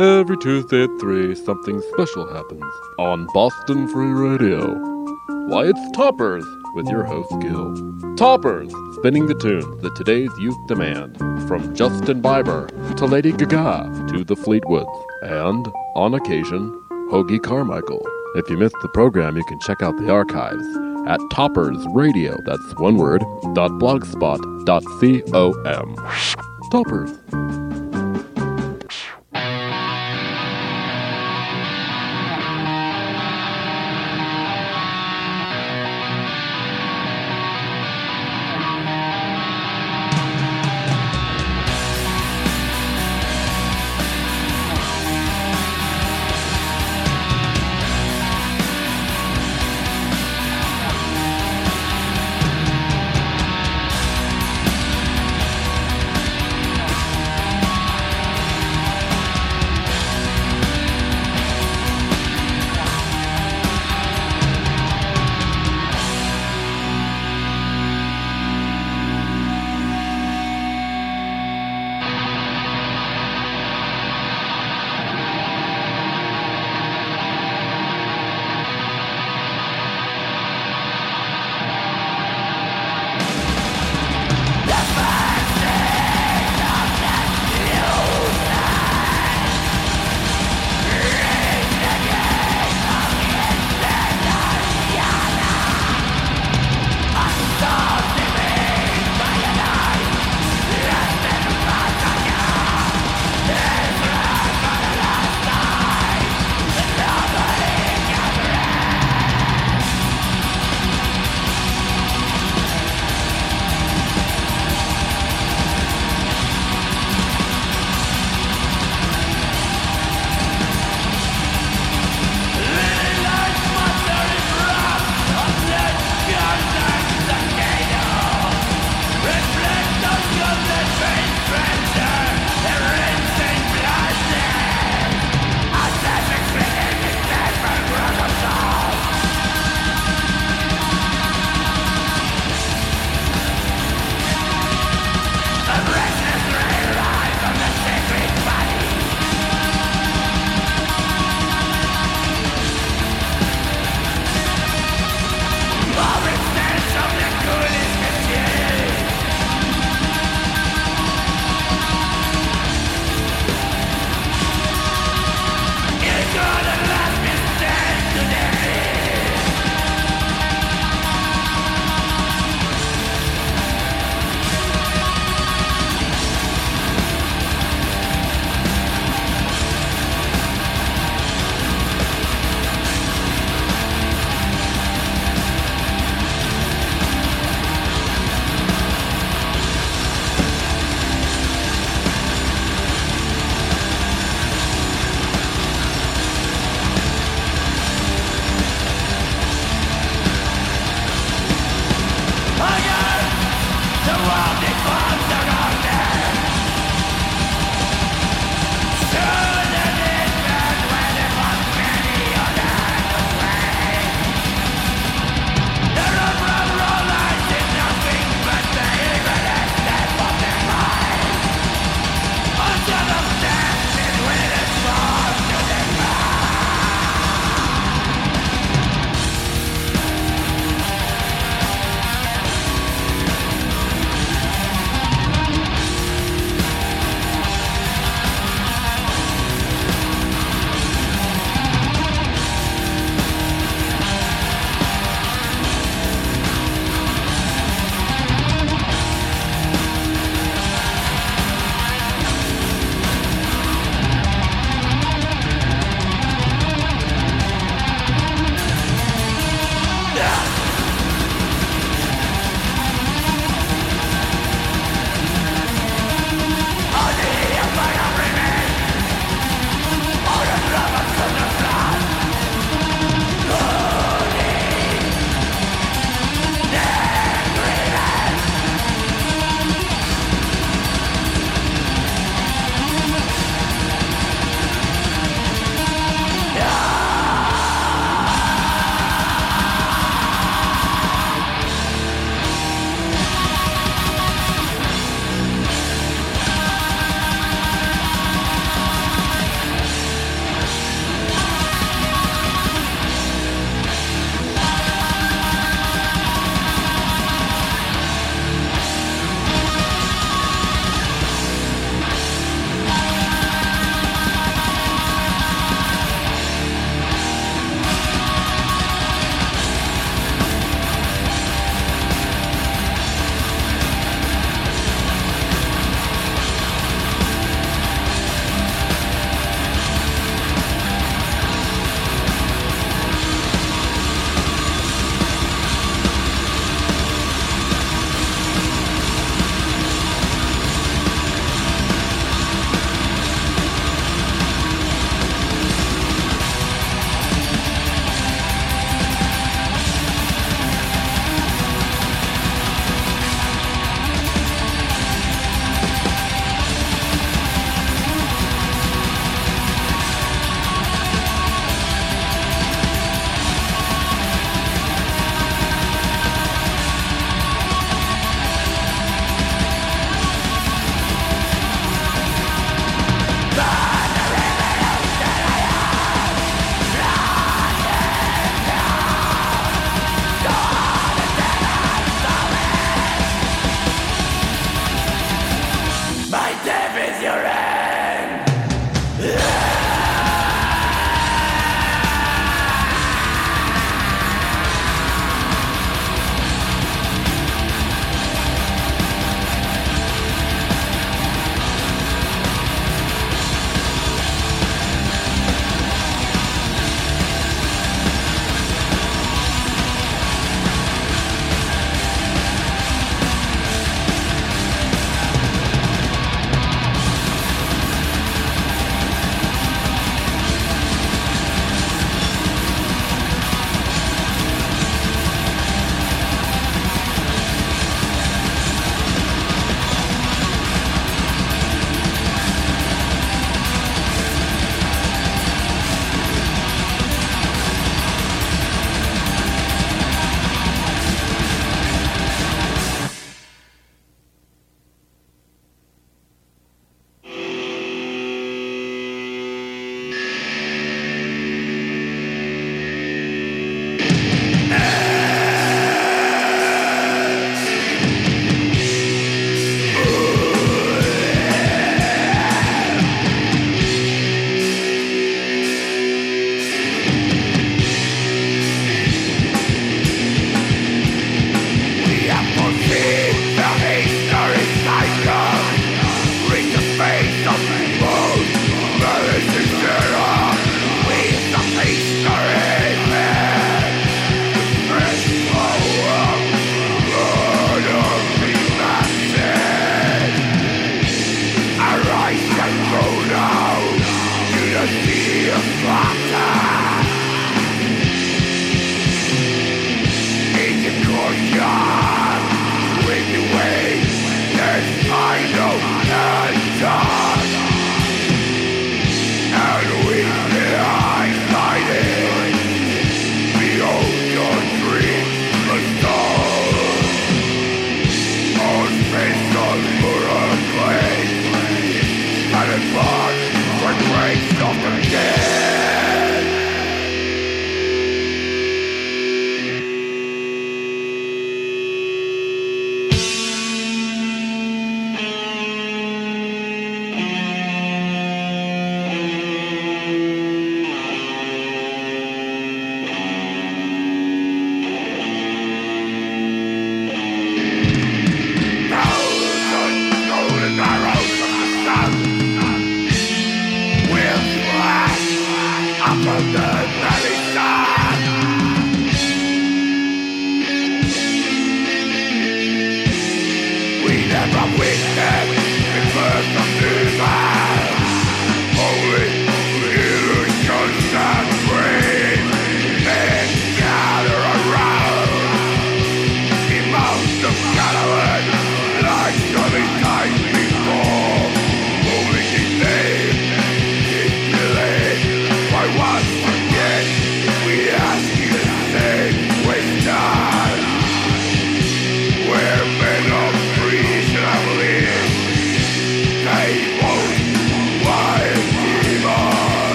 Every Tuesday at 3, something special happens on Boston Free Radio. Why, it's Toppers with your host, Gil. Toppers, spinning the tunes that today's youth demand. From Justin Bieber to Lady Gaga to the Fleetwoods, and, on occasion, Hoagy Carmichael. If you missed the program, you can check out the archives at Toppers Radio, that's one word, dot blogspot dot com. Toppers.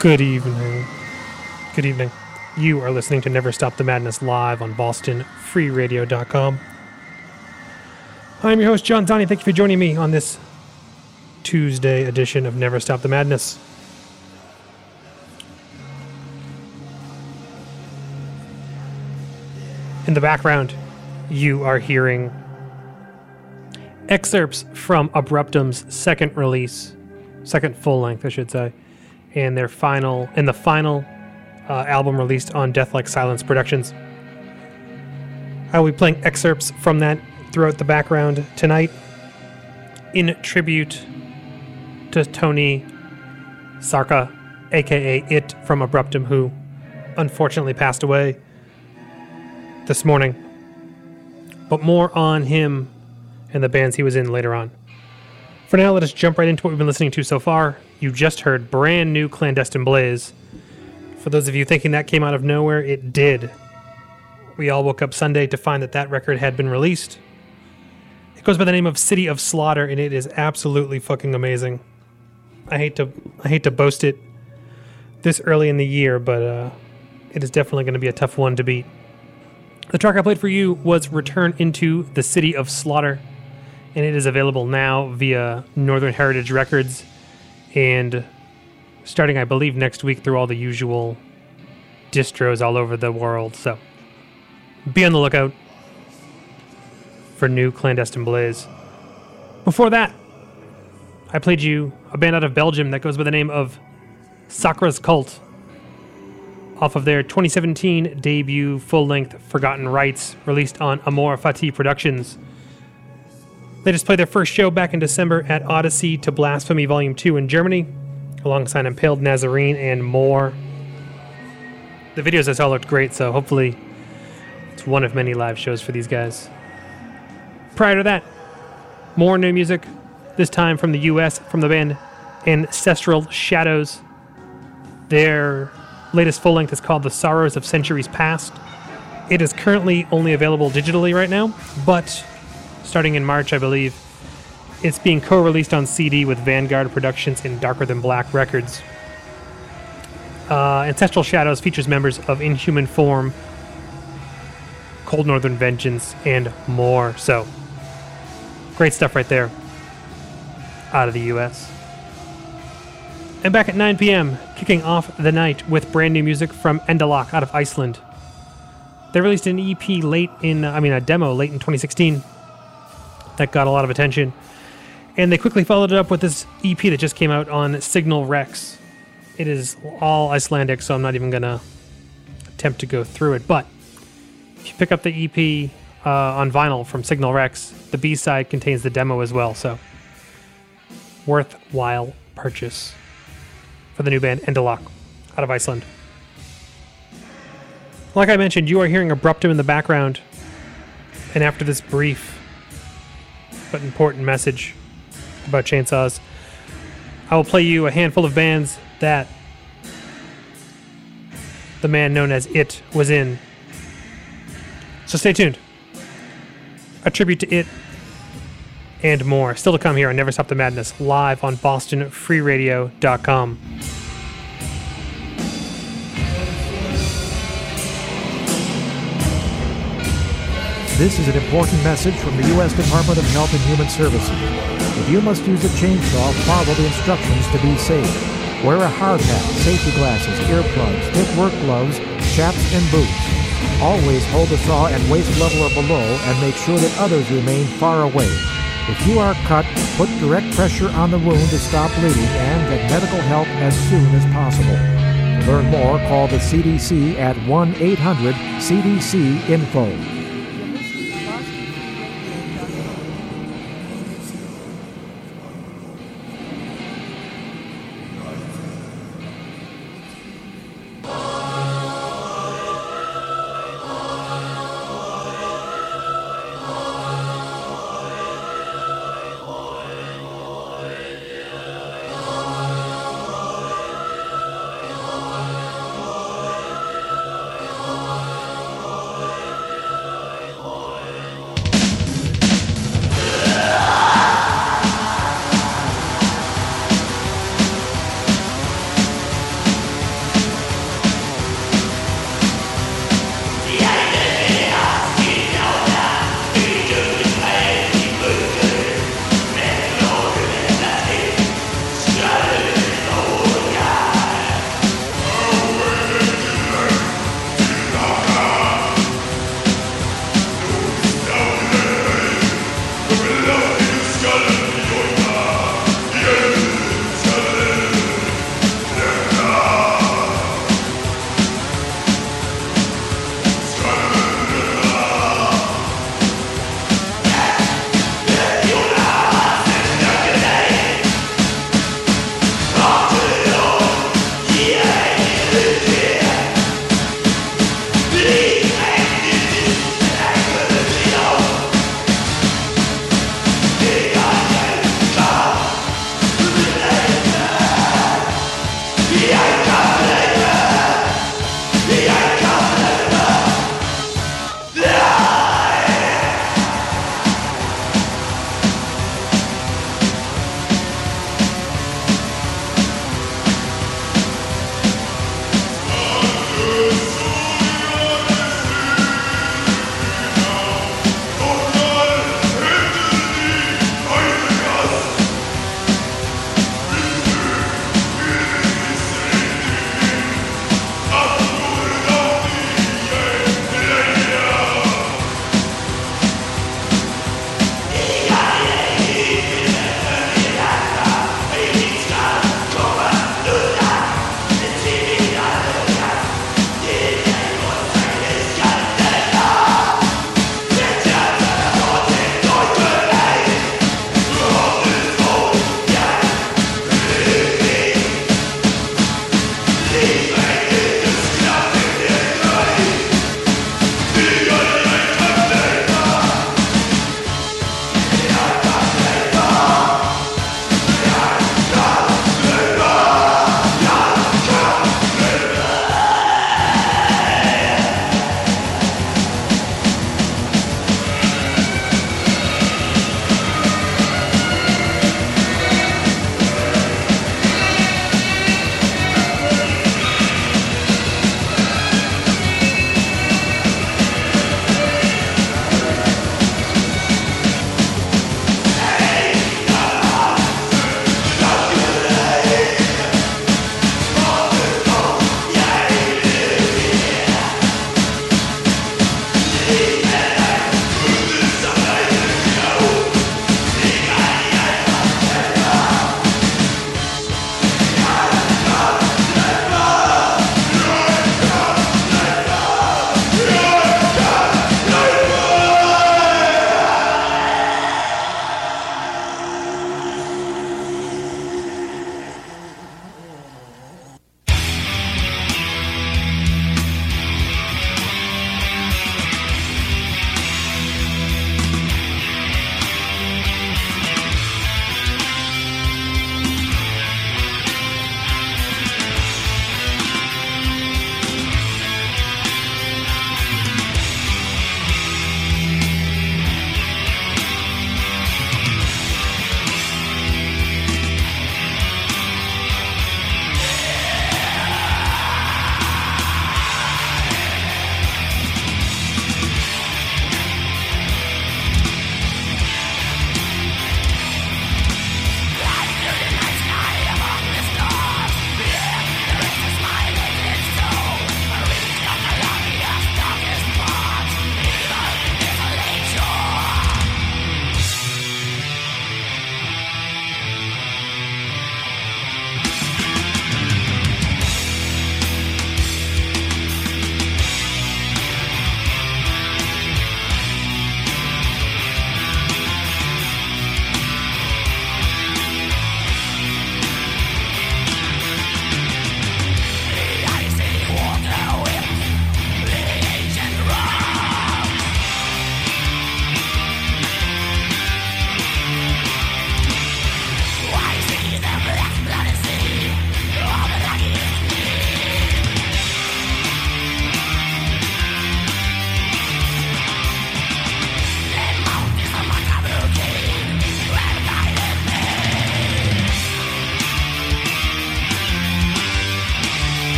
Good evening. Good evening. You are listening to Never Stop the Madness live on BostonFreeRadio.com. I'm your host, John Donnie. Thank you for joining me on this Tuesday edition of Never Stop the Madness. In the background, you are hearing excerpts from Abruptum's second release, second full length, I should say and their final and the final uh, album released on Deathlike Silence Productions. I will be playing excerpts from that throughout the background tonight in tribute to Tony Särkkä, aka It from Abruptum, who unfortunately passed away this morning. But more on him and the bands he was in later on. For now, let us jump right into what we've been listening to so far. You just heard brand new Clandestine Blaze. For those of you thinking that came out of nowhere, it did. We all woke up Sunday to find that that record had been released. It goes by the name of City of Slaughter, and it is absolutely fucking amazing. I hate to I hate to boast it this early in the year, but uh, it is definitely going to be a tough one to beat. The track I played for you was Return into the City of Slaughter and it is available now via Northern Heritage Records and starting, I believe, next week through all the usual distros all over the world. So be on the lookout for new Clandestine Blaze. Before that, I played you a band out of Belgium that goes by the name of Sakra's Cult off of their 2017 debut full length Forgotten Rites released on Amor Fati Productions. They just played their first show back in December at Odyssey to Blasphemy Volume 2 in Germany, alongside Impaled Nazarene and more. The videos I saw looked great, so hopefully it's one of many live shows for these guys. Prior to that, more new music, this time from the US, from the band Ancestral Shadows. Their latest full length is called The Sorrows of Centuries Past. It is currently only available digitally right now, but starting in March, I believe. It's being co released on CD with Vanguard Productions and Darker Than Black Records. Uh, Ancestral Shadows features members of Inhuman Form, Cold Northern Vengeance, and more. So, great stuff right there out of the US. And back at 9 p.m., kicking off the night with brand new music from Endalok out of Iceland. They released an EP late in, I mean, a demo late in 2016 that got a lot of attention. And they quickly followed it up with this EP that just came out on Signal Rex. It is all Icelandic, so I'm not even going to attempt to go through it. But if you pick up the EP uh, on vinyl from Signal Rex, the B side contains the demo as well. So, worthwhile purchase for the new band Endalok out of Iceland. Like I mentioned, you are hearing Abruptum in the background. And after this brief but important message about chainsaws. I will play you a handful of bands that the man known as It was in. So stay tuned. A tribute to It and more. Still to come here on Never Stop the Madness, live on BostonFreeRadio.com. This is an important message from the U.S. Department of Health and Human Services. If you must use a chainsaw, follow the instructions to be safe. Wear a hard hat, safety glasses, earplugs, thick work gloves, chaps, and boots. Always hold the saw at waist level or below and make sure that others remain far away. If you are cut, put direct pressure on the wound to stop bleeding and get medical help as soon as possible. To learn more, call the CDC at 1 800 CDC Info.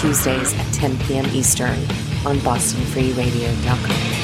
Tuesdays at 10 p.m. Eastern on BostonFreeRadio.com.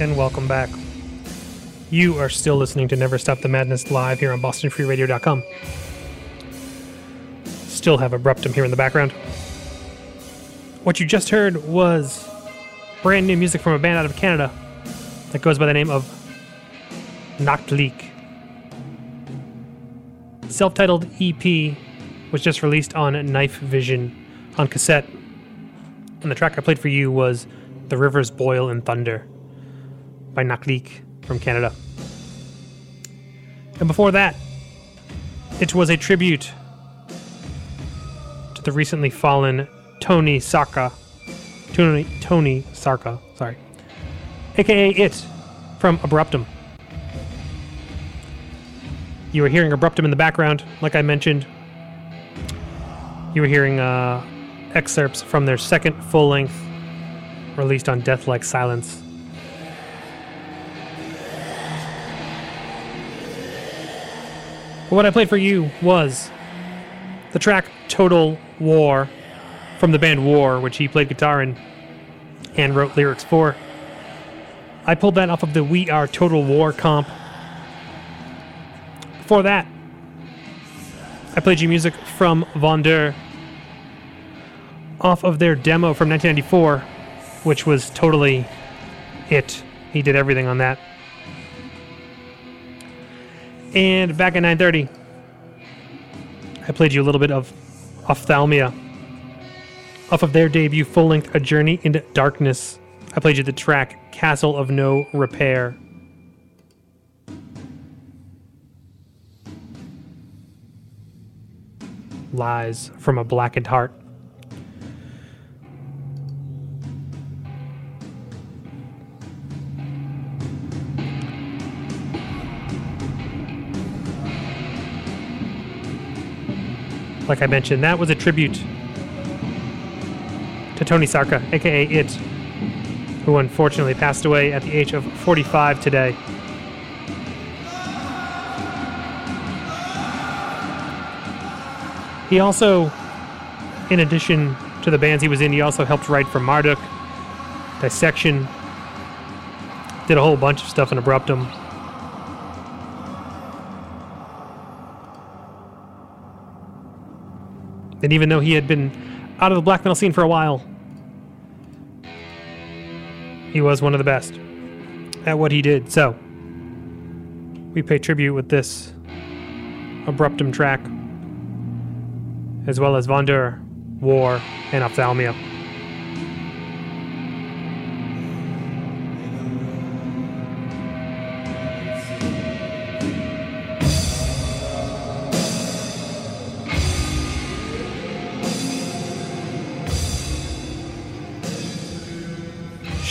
and welcome back. You are still listening to Never Stop the Madness live here on BostonFreeRadio.com. Still have Abruptum here in the background. What you just heard was brand new music from a band out of Canada that goes by the name of Nachtleek. Self titled EP was just released on Knife Vision on cassette. And the track I played for you was The Rivers Boil in Thunder by Nachtleek from Canada. And before that, it was a tribute to the recently fallen Tony Särkkä. Tony, Tony Särkkä, sorry. AKA It from Abruptum. You were hearing Abruptum in the background, like I mentioned. You were hearing uh, excerpts from their second full length released on Deathlike Silence. What I played for you was the track Total War from the band War, which he played guitar in and wrote lyrics for. I pulled that off of the We Are Total War comp. Before that, I played you music from Vondur off of their demo from 1994, which was totally it. He did everything on that. And back at 9:30, I played you a little bit of Ophthalmia off of their debut full-length A Journey into Darkness. I played you the track Castle of No Repair. Lies from a Blackened Heart. Like I mentioned, that was a tribute to Tony Särkkä, aka It, who unfortunately passed away at the age of 45 today. He also, in addition to the bands he was in, he also helped write for Marduk, Dissection, did a whole bunch of stuff in Abruptum. And even though he had been out of the black metal scene for a while, he was one of the best at what he did. So, we pay tribute with this Abruptum track, as well as Vondur, War, and Ophthalmia.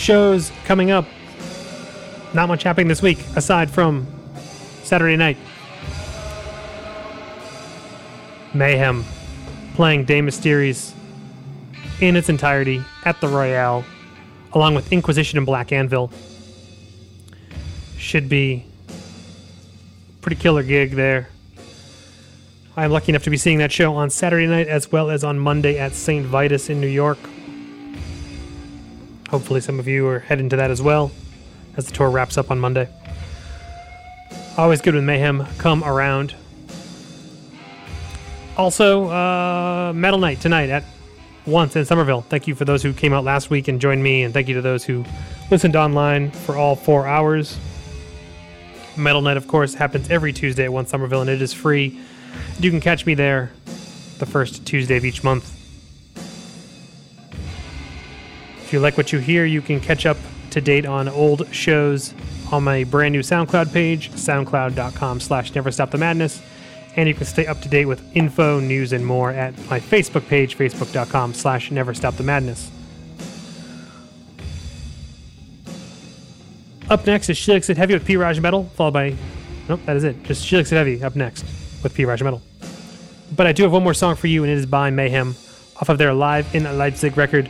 Shows coming up. Not much happening this week aside from Saturday night. Mayhem playing De Mysteriis in its entirety at the Royale, along with Inquisition and Black Anvil. Should be pretty killer gig there. I'm lucky enough to be seeing that show on Saturday night as well as on Monday at St. Vitus in New York. Hopefully, some of you are heading to that as well as the tour wraps up on Monday. Always good when Mayhem come around. Also, uh, Metal Night tonight at once in Somerville. Thank you for those who came out last week and joined me, and thank you to those who listened online for all four hours. Metal Night, of course, happens every Tuesday at One Somerville, and it is free. You can catch me there the first Tuesday of each month. If you like what you hear, you can catch up to date on old shows on my brand new SoundCloud page, soundcloud.com slash never stop the madness. And you can stay up to date with info, news, and more at my Facebook page, facebook.com slash never stop the madness. Up next is She Likes It Heavy with P. Raj Metal, followed by, nope, that is it. Just She Likes It Heavy up next with P. Raj Metal. But I do have one more song for you, and it is by Mayhem off of their Live in Leipzig record.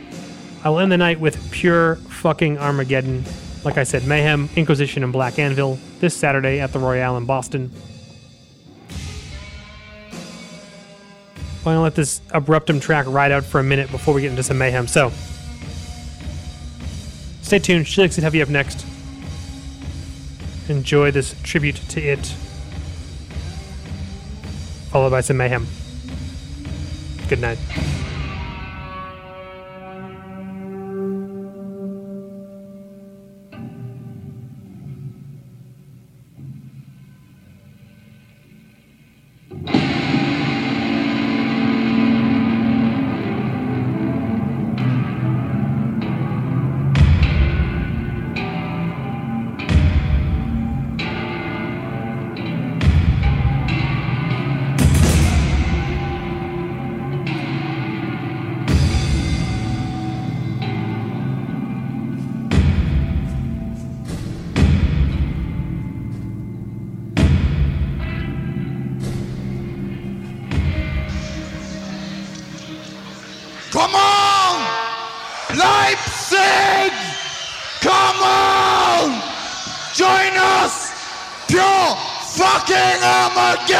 I will end the night with pure fucking Armageddon. Like I said, Mayhem, Inquisition, and Black Anvil this Saturday at the Royale in Boston. I'm to let this Abruptum track ride out for a minute before we get into some Mayhem. So, stay tuned. She likes it heavy up next. Enjoy this tribute to it, followed by some mayhem. Good night.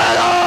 Pedro.